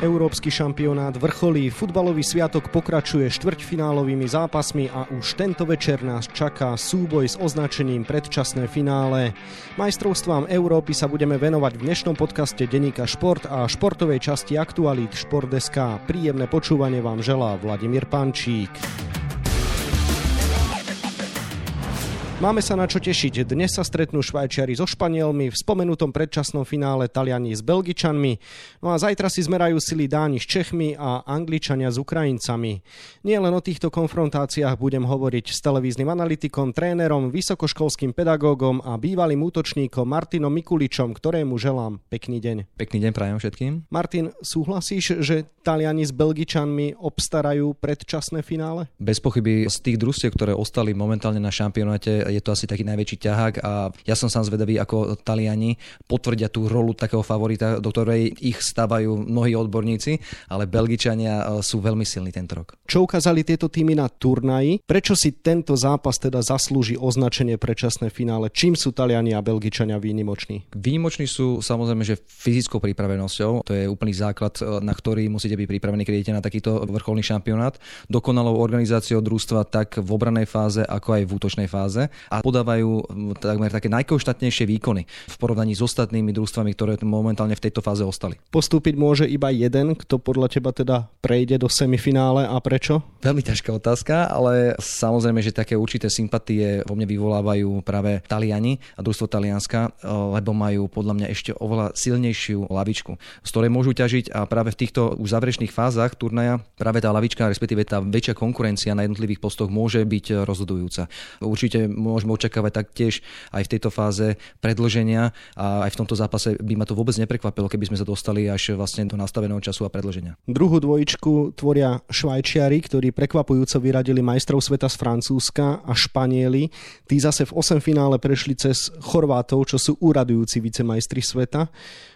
Európsky šampionát vrcholí, futbalový sviatok pokračuje štvrťfinálovými zápasmi a už tento večer nás čaká súboj s označením predčasné finále. Majstrovstvám Európy sa budeme venovať v dnešnom podcaste Deníka Šport a športovej časti Aktualít Šport.sk. Príjemné počúvanie vám želá Vladimír Pančík. Máme sa na čo tešiť. Dnes sa stretnú Švajčiari so Španielmi, v spomenutom predčasnom finále Taliani s Belgičanmi, no a zajtra si zmerajú sily Dáni s Čechmi a Angličania s Ukrajincami. Nie len o týchto konfrontáciách budem hovoriť s televíznym analytikom, trénerom, vysokoškolským pedagógom a bývalým útočníkom Martinom Mikuličom, ktorému želám pekný deň. Pekný deň prajem všetkým. Martin, súhlasíš, že Taliani s Belgičanmi obstarajú predčasné finále? Bez pochyby z tých družstiev, ktoré ostali momentálne na šampionáte, je to asi taký najväčší ťahák a ja som sám zvedavý, ako Taliani potvrdia tú rolu takého favorita, do ktorej ich stávajú mnohí odborníci, ale Belgičania e, sú veľmi silní tento rok. Čo ukázali tieto týmy na turnaji? Prečo si tento zápas teda zaslúži označenie predčasné finále? Čím sú Taliani a Belgičania výnimoční? Výnimoční sú samozrejme, že fyzickou pripravenosťou, to je úplný základ, e, na ktorý musíte byť pripravení, keď idete na takýto vrcholný šampionát. Dokonalou organizáciou družstva tak v obranej fáze, ako aj v útočnej fáze a podávajú takmer také najkonštantnejšie výkony v porovnaní s ostatnými družstvami, ktoré momentálne v tejto fáze ostali. Postúpiť môže iba jeden, kto podľa teba teda prejde do semifinále a prečo? Veľmi ťažká otázka, ale samozrejme, že také určité sympatie vo mne vyvolávajú práve Taliani a družstvo Talianska, lebo majú podľa mňa ešte oveľa silnejšiu lavičku, z ktorej môžu ťažiť a práve v týchto už záverečných fázach turnaja práve tá lavička, respektíve tá väčšia konkurencia na jednotlivých postoch môže byť rozhodujúca. Určite môžeme očakávať taktiež aj v tejto fáze predlženia a aj v tomto zápase by ma to vôbec neprekvapilo, keby sme sa dostali až vlastne do nastaveného času a predlženia. Druhú dvojičku tvoria Švajčiari, ktorí prekvapujúco vyradili majstrov sveta z Francúzska a Španieli. Tí zase v 8 finále prešli cez Chorvátov, čo sú úradujúci vicemajstri sveta.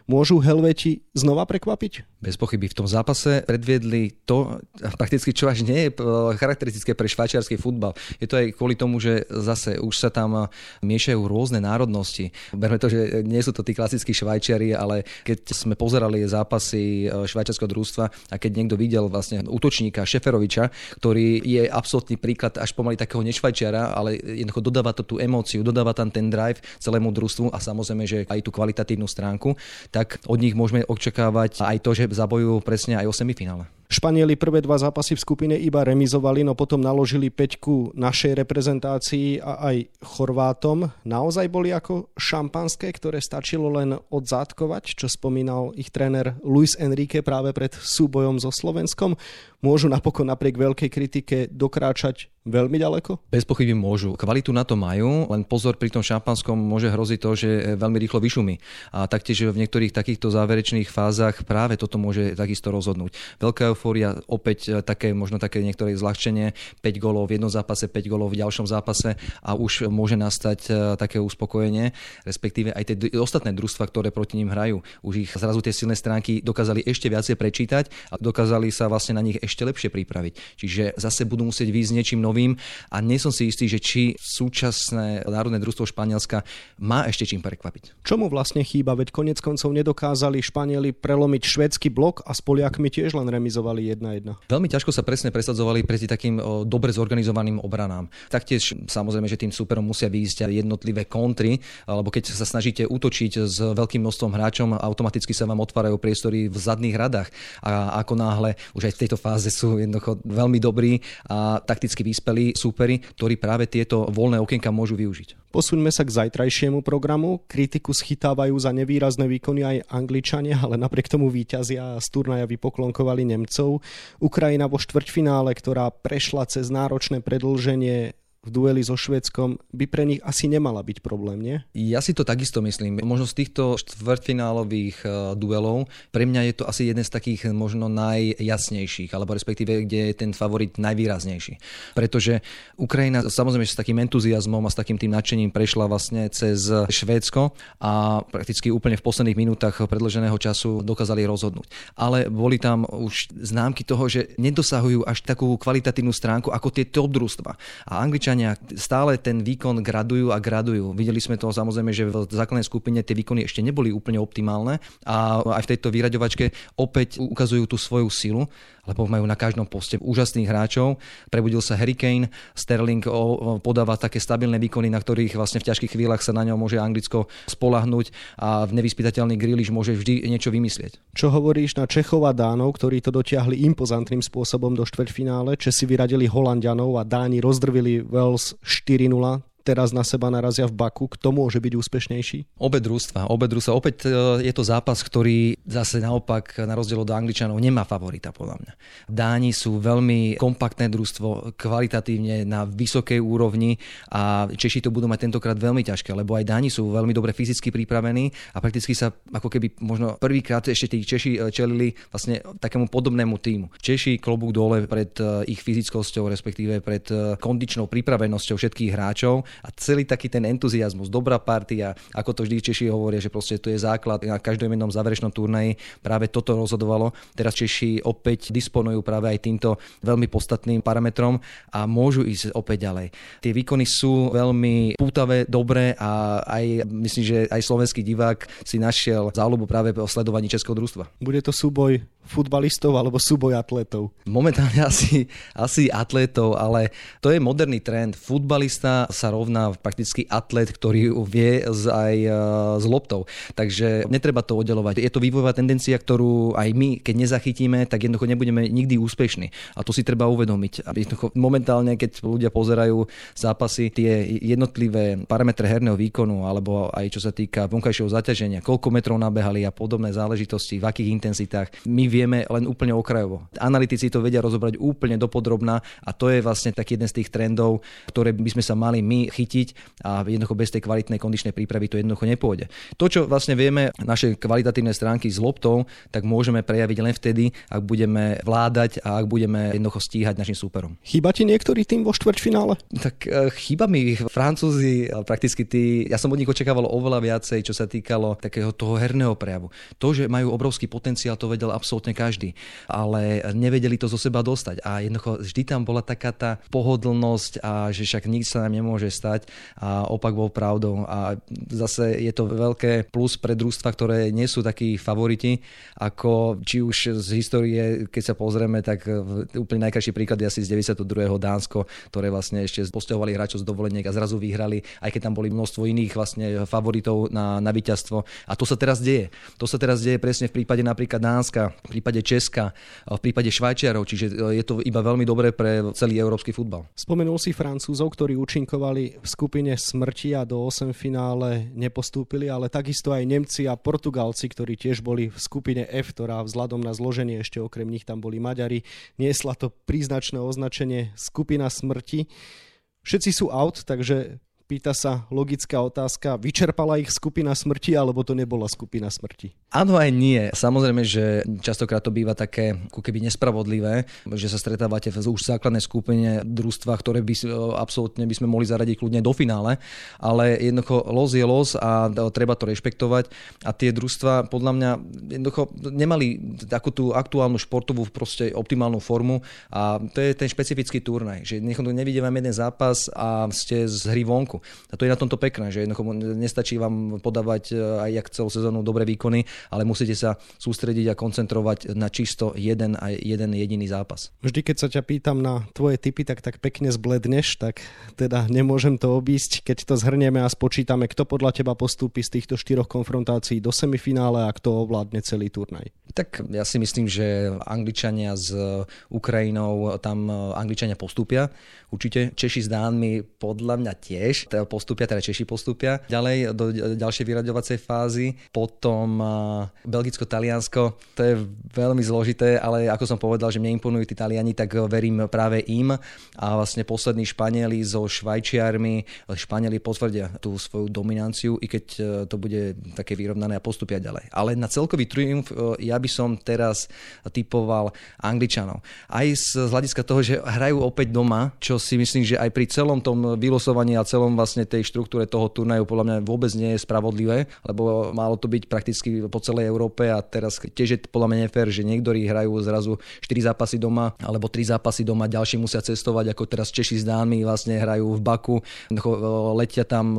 Môžu Helveti znova prekvapiť? Bez pochyby v tom zápase predviedli to, prakticky čo až nie je charakteristické pre švajčiarsky futbal. Je to aj kvôli tomu, že zase už sa tam miešajú rôzne národnosti. Berme to, že nie sú to tí klasickí Švajčiari, ale keď sme pozerali zápasy e, švajčiarského družstva a keď niekto videl vlastne útočníka Šeferoviča, ktorý je absolútny príklad až pomaly takého nešvajčiara, ale jednoducho dodáva to tú emóciu, dodáva tam ten drive celému družstvu a samozrejme, že aj tú kvalitatívnu stránku, tak od nich môžeme očakávať aj to, že zabojujú presne aj o semifinále. Španieli prvé dva zápasy v skupine iba remizovali, no potom naložili peťku našej reprezentácii a aj Chorvátom. Naozaj boli ako šampanské, ktoré stačilo len odzátkovať, čo spomínal ich tréner Luis Enrique práve pred súbojom so Slovenskom. Môžu napokon napriek veľkej kritike dokráčať veľmi ďaleko? Bez pochyby môžu. Kvalitu na to majú, len pozor pri tom šampanskom môže hroziť to, že veľmi rýchlo vyšumí. A taktiež v niektorých takýchto záverečných fázach práve toto môže takisto rozhodnúť. Veľká eufória, opäť e, také možno také niektoré zľahčenie, 5 golov v jednom zápase, 5 golov v ďalšom zápase a už môže nastať e, také uspokojenie, respektíve aj tie ostatné družstva, ktoré proti ním hrajú. Už ich zrazu tie silné stránky dokázali ešte viacej prečítať a dokázali sa vlastne na nich ešte lepšie pripraviť. Čiže zase budú musieť výjsť niečím novým a nie som si istý, že či súčasné národné družstvo Španielska má ešte čím prekvapiť. Čomu vlastne chýba, veď konec koncov nedokázali Španieli prelomiť švedský blok a s Poliakmi tiež len remizovali 1-1. Veľmi ťažko sa presne presadzovali proti takým dobre zorganizovaným obranám. Taktiež samozrejme, že tým superom musia výjsť jednotlivé kontry, alebo keď sa snažíte útočiť s veľkým množstvom hráčom, automaticky sa vám otvárajú priestory v zadných radách. A ako náhle už aj v tejto fáze sú jednoducho veľmi dobrí a takticky vyspelí súperi, ktorí práve tieto voľné okienka môžu využiť. Posuňme sa k zajtrajšiemu programu. Kritiku schytávajú za nevýrazné výkony aj Angličania, ale napriek tomu víťazia z turnaja vypoklonkovali Nemcov. Ukrajina vo štvrťfinále, ktorá prešla cez náročné predlženie v dueli so Švedskom by pre nich asi nemala byť problém, nie? Ja si to takisto myslím. Možno z týchto štvrtfinálových e, duelov pre mňa je to asi jeden z takých možno najjasnejších, alebo respektíve, kde je ten favorit najvýraznejší. Pretože Ukrajina samozrejme s takým entuziasmom a s takým tým nadšením prešla vlastne cez Švédsko a prakticky úplne v posledných minútach predloženého času dokázali rozhodnúť. Ale boli tam už známky toho, že nedosahujú až takú kvalitatívnu stránku ako tie top družstva. A Angličania Angličania stále ten výkon gradujú a gradujú. Videli sme to samozrejme, že v základnej skupine tie výkony ešte neboli úplne optimálne a aj v tejto vyraďovačke opäť ukazujú tú svoju silu lebo majú na každom poste úžasných hráčov. Prebudil sa Harry Sterling podáva také stabilné výkony, na ktorých vlastne v ťažkých chvíľach sa na ňom môže Anglicko spolahnuť a v nevyspytateľný Grealish môže vždy niečo vymyslieť. Čo hovoríš na Čechov a Dánov, ktorí to dotiahli impozantným spôsobom do štvrťfinále? Česi vyradili Holandianov a Dáni rozdrvili Wales 4-0 teraz na seba narazia v Baku, kto môže byť úspešnejší? Obe družstva, obe družstva. Opäť e, je to zápas, ktorý zase naopak na rozdiel od Angličanov nemá favorita podľa mňa. Dáni sú veľmi kompaktné družstvo, kvalitatívne na vysokej úrovni a Češi to budú mať tentokrát veľmi ťažké, lebo aj Dáni sú veľmi dobre fyzicky pripravení a prakticky sa ako keby možno prvýkrát ešte tí Češi e, čelili vlastne takému podobnému týmu. Češi klobúk dole pred e, ich fyzickosťou, respektíve pred kondičnou pripravenosťou všetkých hráčov a celý taký ten entuziasmus, dobrá partia, ako to vždy Češi hovoria, že proste to je základ na každom jednom záverečnom turnaji. Práve toto rozhodovalo. Teraz Češi opäť disponujú práve aj týmto veľmi podstatným parametrom a môžu ísť opäť ďalej. Tie výkony sú veľmi pútavé, dobré a aj myslím, že aj slovenský divák si našiel záľubu práve o sledovaní Českého družstva. Bude to súboj futbalistov alebo súboj atletov? Momentálne asi, asi atletov, ale to je moderný trend. Futbalista sa rovná prakticky atlet, ktorý vie aj e, s loptou. Takže netreba to oddelovať. Je to vývojová tendencia, ktorú aj my, keď nezachytíme, tak jednoducho nebudeme nikdy úspešní. A to si treba uvedomiť. Momentálne, keď ľudia pozerajú zápasy, tie jednotlivé parametre herného výkonu, alebo aj čo sa týka vonkajšieho zaťaženia, koľko metrov nabehali a podobné záležitosti, v akých intenzitách, my vieme len úplne okrajovo. Analytici to vedia rozobrať úplne dopodrobná a to je vlastne taký jeden z tých trendov, ktoré by sme sa mali my chytiť a jednoducho bez tej kvalitnej kondičnej prípravy to jednoducho nepôjde. To, čo vlastne vieme naše kvalitatívne stránky s loptou, tak môžeme prejaviť len vtedy, ak budeme vládať a ak budeme jednoducho stíhať našim súperom. Chýba ti niektorý tým vo štvrťfinále? Tak e, chýba mi Francúzi, prakticky tí, ja som od nich očakával oveľa viacej, čo sa týkalo takého toho herného prejavu. To, že majú obrovský potenciál, to vedel absolútne každý, ale nevedeli to zo seba dostať a jednoducho vždy tam bola taká tá pohodlnosť a že však nič sa nám nemôže stať a opak bol pravdou a zase je to veľké plus pre družstva, ktoré nie sú takí favoriti, ako či už z histórie, keď sa pozrieme, tak úplne najkrajší príklad je asi z 92. Dánsko, ktoré vlastne ešte posťahovali hráčov z dovoleniek a zrazu vyhrali, aj keď tam boli množstvo iných vlastne favoritov na, na víťazstvo. A to sa teraz deje. To sa teraz deje presne v prípade napríklad Dánska, prípade Česka, v prípade Švajčiarov, čiže je to iba veľmi dobré pre celý európsky futbal. Spomenul si Francúzov, ktorí účinkovali v skupine smrti a do 8 finále nepostúpili, ale takisto aj Nemci a Portugalci, ktorí tiež boli v skupine F, ktorá vzhľadom na zloženie ešte okrem nich tam boli Maďari, niesla to príznačné označenie skupina smrti. Všetci sú out, takže Pýta sa logická otázka, vyčerpala ich skupina smrti, alebo to nebola skupina smrti? Áno aj nie. Samozrejme, že častokrát to býva také ako keby nespravodlivé, že sa stretávate v už základnej skupine družstva, ktoré by absolútne by sme mohli zaradiť kľudne do finále, ale jednoducho los je los a treba to rešpektovať a tie družstva podľa mňa jednoducho nemali takú tú aktuálnu športovú proste optimálnu formu a to je ten špecifický turnaj, že nevidím vám jeden zápas a ste z hry vonku. A to je na tomto pekné, že jednoducho nestačí vám podávať e, aj jak celú sezónu dobré výkony, ale musíte sa sústrediť a koncentrovať na čisto jeden a jeden jediný zápas. Vždy, keď sa ťa pýtam na tvoje typy, tak tak pekne zbledneš, tak teda nemôžem to obísť, keď to zhrnieme a spočítame, kto podľa teba postúpi z týchto štyroch konfrontácií do semifinále a kto ovládne celý turnaj. Tak ja si myslím, že Angličania s Ukrajinou, tam Angličania postúpia. Určite Češi s Dánmi podľa mňa tiež teda postupia, teda Češi postupia ďalej do ďalšej vyraďovacej fázy. Potom Belgicko-Taliansko, to je veľmi zložité, ale ako som povedal, že mne imponujú tí Taliani, tak verím práve im. A vlastne poslední Španieli so Švajčiarmi, Španieli potvrdia tú svoju dominanciu, i keď e, to bude také vyrovnané a postupia ďalej. Ale na celkový triumf e, ja by som teraz typoval Angličanov. Aj z hľadiska toho, že hrajú opäť doma, čo si myslím, že aj pri celom tom vylosovaní a celom vlastne tej štruktúre toho turnaju podľa mňa vôbec nie je spravodlivé, lebo malo to byť prakticky po celej Európe a teraz tiež je podľa mňa nefér, že niektorí hrajú zrazu 4 zápasy doma alebo 3 zápasy doma, ďalší musia cestovať, ako teraz Češi s Dánmi vlastne hrajú v Baku, letia tam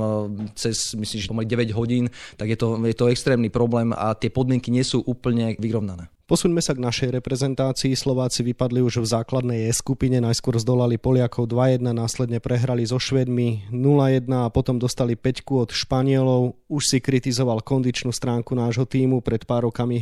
cez, myslím, že 9 hodín, tak je to, je to extrémny problém a tie podmienky nie sú úplne vyrovnané. Posuňme sa k našej reprezentácii. Slováci vypadli už v základnej E skupine, najskôr zdolali Poliakov 2-1, následne prehrali so Švedmi 0-1 a potom dostali 5 od Španielov. Už si kritizoval kondičnú stránku nášho týmu pred pár rokami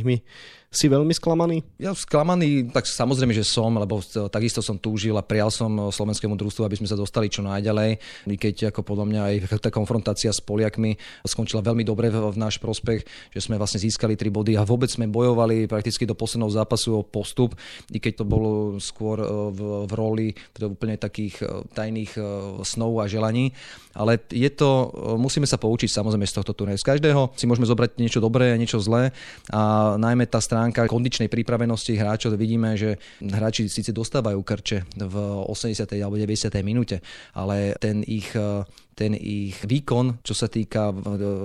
si veľmi sklamaný? Ja sklamaný, tak samozrejme, že som, lebo takisto som túžil a prijal som slovenskému družstvu, aby sme sa dostali čo najďalej. I keď ako podľa mňa aj tá konfrontácia s Poliakmi skončila veľmi dobre v, v náš prospech, že sme vlastne získali tri body a vôbec sme bojovali prakticky do posledného zápasu o postup, i keď to bolo skôr e, v, v roli v úplne takých e, tajných snov a želaní. Ale je to, musíme sa poučiť samozrejme z tohto turnaja. Z každého si môžeme zobrať niečo dobré a niečo zlé a najmä tá strana stránka kondičnej pripravenosti hráčov vidíme, že hráči síce dostávajú krče v 80. alebo 90. minúte, ale ten ich ten ich výkon, čo sa týka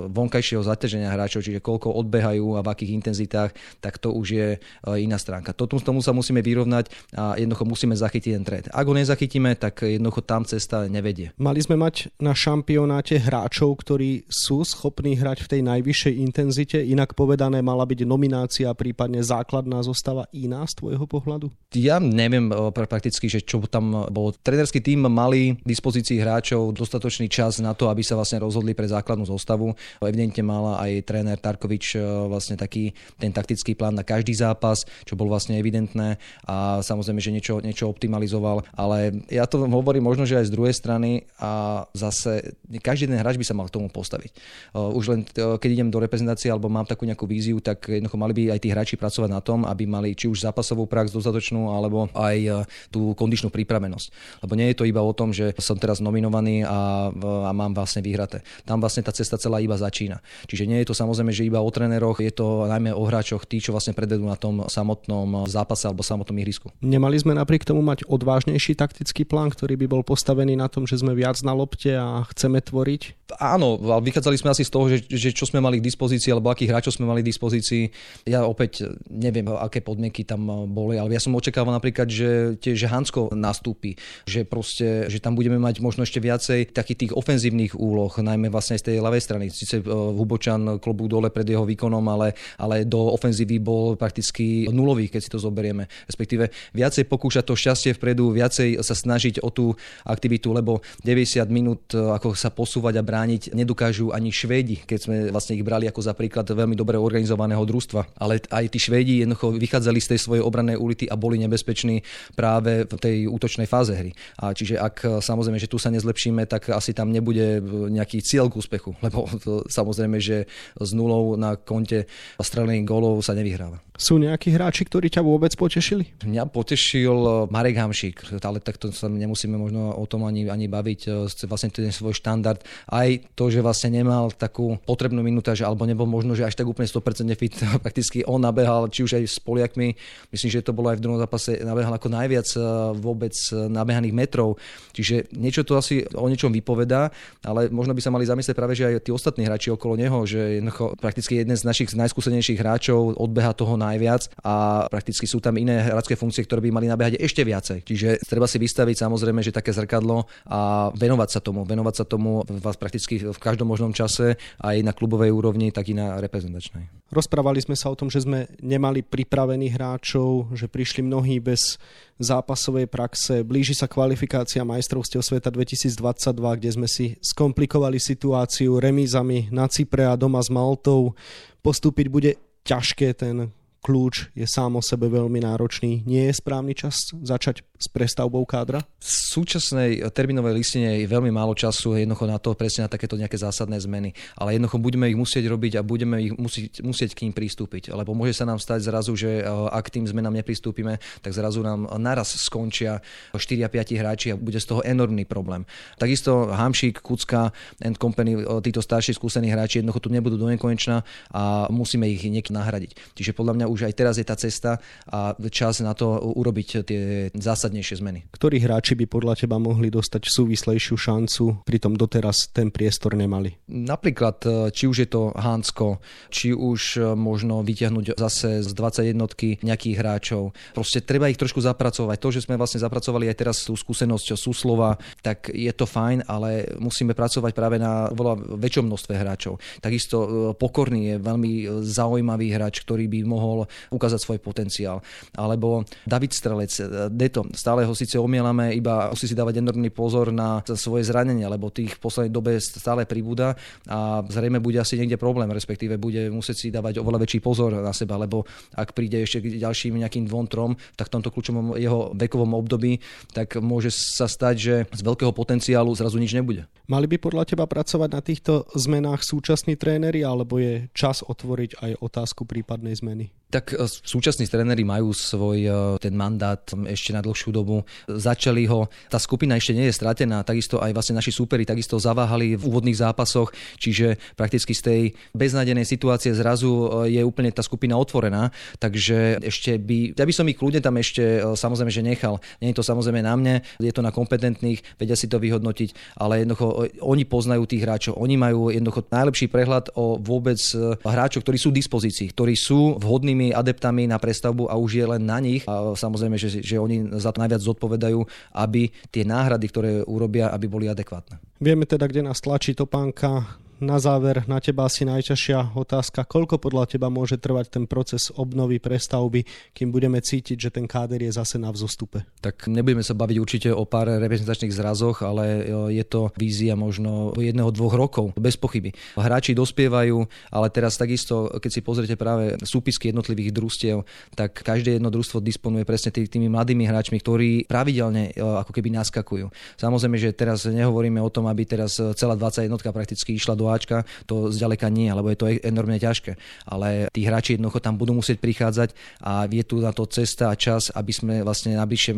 vonkajšieho zaťaženia hráčov, čiže koľko odbehajú a v akých intenzitách, tak to už je e, iná stránka. Tomu, tomu sa musíme vyrovnať a jednoducho musíme zachytiť ten trend. Ak ho nezachytíme, tak jednoducho tam cesta nevedie. Mali sme mať na šampionáte hráčov, ktorí sú schopní hrať v tej najvyššej intenzite, inak povedané mala byť nominácia, prípadne základná zostava iná z tvojho pohľadu? Ja neviem e, prakticky, že čo tam bolo. Trenerský tým mali k dispozícii hráčov dostatočný čas čas na to, aby sa vlastne rozhodli pre základnú zostavu. Evidentne mala aj tréner Tarkovič e, vlastne taký ten taktický plán na každý zápas, čo bolo vlastne evidentné a samozrejme, že niečo, niečo optimalizoval, ale ja to hovorím možno, že aj z druhej strany a zase každý ten hráč by sa mal k tomu postaviť. E, už len e, keď idem do reprezentácie alebo mám takú nejakú víziu, tak jednoducho mali by aj tí hráči pracovať na tom, aby mali či už zápasovú prax dostatočnú alebo aj tú kondičnú pripravenosť. Lebo nie je to iba o tom, že som teraz nominovaný a a mám vlastne vyhraté. Tam vlastne tá cesta celá iba začína. Čiže nie je to samozrejme, že iba o tréneroch, je to najmä o hráčoch, tí, čo vlastne predvedú na tom samotnom zápase alebo samotnom ihrisku. Nemali sme napriek tomu mať odvážnejší taktický plán, ktorý by bol postavený na tom, že sme viac na lopte a chceme tvoriť? Áno, vychádzali sme asi z toho, že, že čo sme mali k dispozícii alebo akých hráčov sme mali k dispozícii. Ja opäť neviem, aké podmienky tam boli, ale ja som očakával napríklad, že tiež Hansko nastúpi, že proste, že tam budeme mať možno ešte viacej takých tých ofenzívnych úloh, najmä vlastne z tej ľavej strany. Sice e, Hubočan klobúk dole pred jeho výkonom, ale, ale do ofenzívy bol prakticky nulový, keď si to zoberieme. Respektíve viacej pokúšať to šťastie vpredu, viacej sa snažiť o tú aktivitu, lebo 90 minút e, ako sa posúvať a brániť nedokážu ani Švédi, keď sme vlastne ich brali ako za príklad veľmi dobre organizovaného družstva. Ale aj tí Švédi jednoducho vychádzali z tej svojej obranej ulity a boli nebezpeční práve v tej útočnej fáze hry. A čiže ak samozrejme, že tu sa nezlepšíme, tak asi tam nebude nejaký cieľ k úspechu, lebo to, samozrejme, že s nulou na konte strelených gólov sa nevyhráva. Sú nejakí hráči, ktorí ťa vôbec potešili? Mňa potešil Marek Hamšík, ale takto sa nemusíme možno o tom ani, ani baviť. Vlastne ten svoj štandard. Aj to, že vlastne nemal takú potrebnú že alebo nebol možno, že až tak úplne 100% fit. Prakticky on nabehal, či už aj s Poliakmi. Myslím, že to bolo aj v druhom zápase. Nabehal ako najviac vôbec eh, nabehaných metrov. Čiže niečo to asi o niečom vypovedá, ale možno by sa mali zamyslieť práve, že aj tí ostatní hráči okolo neho, že prakticky jeden z našich najskúsenejších hráčov odbeha toho na najviac a prakticky sú tam iné hradské funkcie, ktoré by mali nabehať ešte viacej. Čiže treba si vystaviť samozrejme, že také zrkadlo a venovať sa tomu, venovať sa tomu prakticky v každom možnom čase aj na klubovej úrovni, tak i na reprezentačnej. Rozprávali sme sa o tom, že sme nemali pripravených hráčov, že prišli mnohí bez zápasovej praxe. Blíži sa kvalifikácia majstrovstiev sveta 2022, kde sme si skomplikovali situáciu remízami na Cypre a doma s Maltou. Postúpiť bude ťažké ten kľúč je sám o sebe veľmi náročný. Nie je správny čas začať s prestavbou kádra? V súčasnej termínovej listine je veľmi málo času jednoducho na to, presne na takéto nejaké zásadné zmeny. Ale jednoducho budeme ich musieť robiť a budeme ich musieť, musieť k ním pristúpiť. Lebo môže sa nám stať zrazu, že e, ak tým zmenám nepristúpime, tak zrazu nám naraz skončia 4 a 5 hráči a bude z toho enormný problém. Takisto Hamšík, Kucka and Company, e, títo starší skúsení hráči jednoducho tu nebudú do nekonečna a musíme ich niekde nahradiť. Čiže podľa mňa už aj teraz je tá cesta a čas na to urobiť tie zásadné zásadnejšie zmeny. Ktorí hráči by podľa teba mohli dostať súvislejšiu šancu, pritom doteraz ten priestor nemali? Napríklad, e, či už je to Hansko, či už e, možno vyťahnuť zase z 21 nejakých hráčov. Proste treba ich trošku zapracovať. To, že sme vlastne zapracovali aj teraz tú skúsenosť Suslova, tak je to fajn, ale musíme pracovať práve na veľa väčšom množstve hráčov. Takisto e, Pokorný je veľmi zaujímavý hráč, ktorý by mohol ukázať svoj potenciál. Alebo David Strelec, Deto, stále ho síce omielame, iba musí si dávať enormný pozor na svoje zranenia, lebo tých v poslednej dobe stále pribúda a zrejme bude asi niekde problém, respektíve bude musieť si dávať oveľa väčší pozor na seba, lebo ak príde ešte k ďalším nejakým dvom, trom, tak v tomto kľúčovom jeho vekovom období, tak môže sa stať, že z veľkého potenciálu zrazu nič nebude. Mali by podľa teba pracovať na týchto zmenách súčasní tréneri, alebo je čas otvoriť aj otázku prípadnej zmeny? Tak e, súčasní tréneri majú svoj e, ten mandát ešte na dlhšiu dobu. Začali ho, tá skupina ešte nie je stratená, takisto aj vlastne naši súperi takisto zaváhali v úvodných zápasoch, čiže prakticky z tej beznadenej situácie zrazu e, je úplne tá skupina otvorená, takže ešte by, ja by som ich kľudne tam ešte samozrejme, že nechal. Nie je to samozrejme na mne, je to na kompetentných, vedia si to vyhodnotiť, ale jednoducho oni poznajú tých hráčov, oni majú jednoducho najlepší prehľad o vôbec hráčov, ktorí sú v dispozícii, ktorí sú vhodnými adeptami na prestavbu a už je len na nich. A samozrejme, že, že oni za to najviac zodpovedajú, aby tie náhrady, ktoré urobia, aby boli adekvátne. Vieme teda, kde nás tlačí topánka na záver na teba asi najťažšia otázka. Koľko podľa teba môže trvať ten proces obnovy, prestavby, kým budeme cítiť, že ten káder je zase na vzostupe? Tak nebudeme sa baviť určite o pár reprezentačných zrazoch, ale e, je to vízia možno jedného, dvoch rokov, bez pochyby. Hráči dospievajú, ale teraz takisto, keď si pozriete práve súpisky jednotlivých družstiev, tak každé jedno družstvo disponuje presne tý, tými mladými hráčmi, ktorí pravidelne e, ako keby naskakujú. Samozrejme, že teraz nehovoríme o tom, aby teraz celá 21 prakticky išla do Ačka, to zďaleka nie, lebo je to e- enormne ťažké. Ale tí hráči jednoducho tam budú musieť prichádzať a je tu na to cesta a čas, aby sme vlastne navyše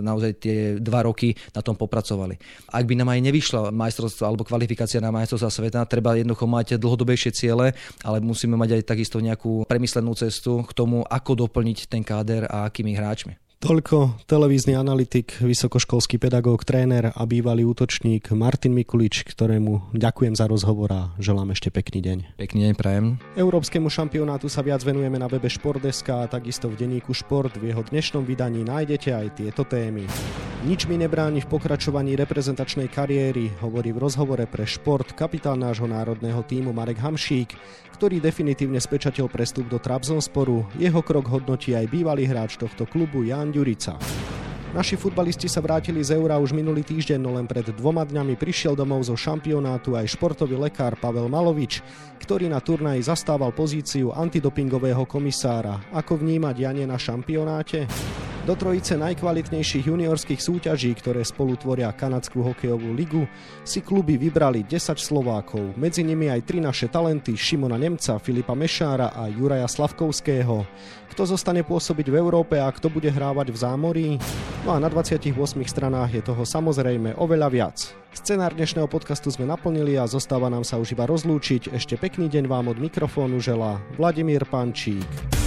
naozaj tie dva roky na tom popracovali. Ak by nám aj nevyšla majstrovstvo alebo kvalifikácia na majstrovstva sveta, treba jednoducho mať dlhodobejšie ciele, ale musíme mať aj takisto nejakú premyslenú cestu k tomu, ako doplniť ten káder a akými hráčmi. Toľko televízny analytik, vysokoškolský pedagóg, tréner a bývalý útočník Martin Mikulič, ktorému ďakujem za rozhovor a želám ešte pekný deň. Pekný deň prajem. Európskemu šampionátu sa viac venujeme na webe Športdeska a takisto v denníku Šport. V jeho dnešnom vydaní nájdete aj tieto témy. Nič mi nebráni v pokračovaní reprezentačnej kariéry, hovorí v rozhovore pre Šport kapitán nášho národného týmu Marek Hamšík, ktorý definitívne spečatil prestup do Trabzonsporu. Jeho krok hodnotí aj bývalý hráč tohto klubu Jan Ďurica. Naši futbalisti sa vrátili z Eura už minulý týždeň, no len pred dvoma dňami prišiel domov zo šampionátu aj športový lekár Pavel Malovič, ktorý na turnaji zastával pozíciu antidopingového komisára. Ako vníma dianie na šampionáte? Do trojice najkvalitnejších juniorských súťaží, ktoré spolu tvoria Kanadskú hokejovú ligu, si kluby vybrali 10 Slovákov, medzi nimi aj tri naše talenty Šimona Nemca, Filipa Mešára a Juraja Slavkovského. Kto zostane pôsobiť v Európe a kto bude hrávať v zámorí? No a na 28 stranách je toho samozrejme oveľa viac. Scenár dnešného podcastu sme naplnili a zostáva nám sa už iba rozlúčiť. Ešte pekný deň vám od mikrofónu želá Vladimír Pančík.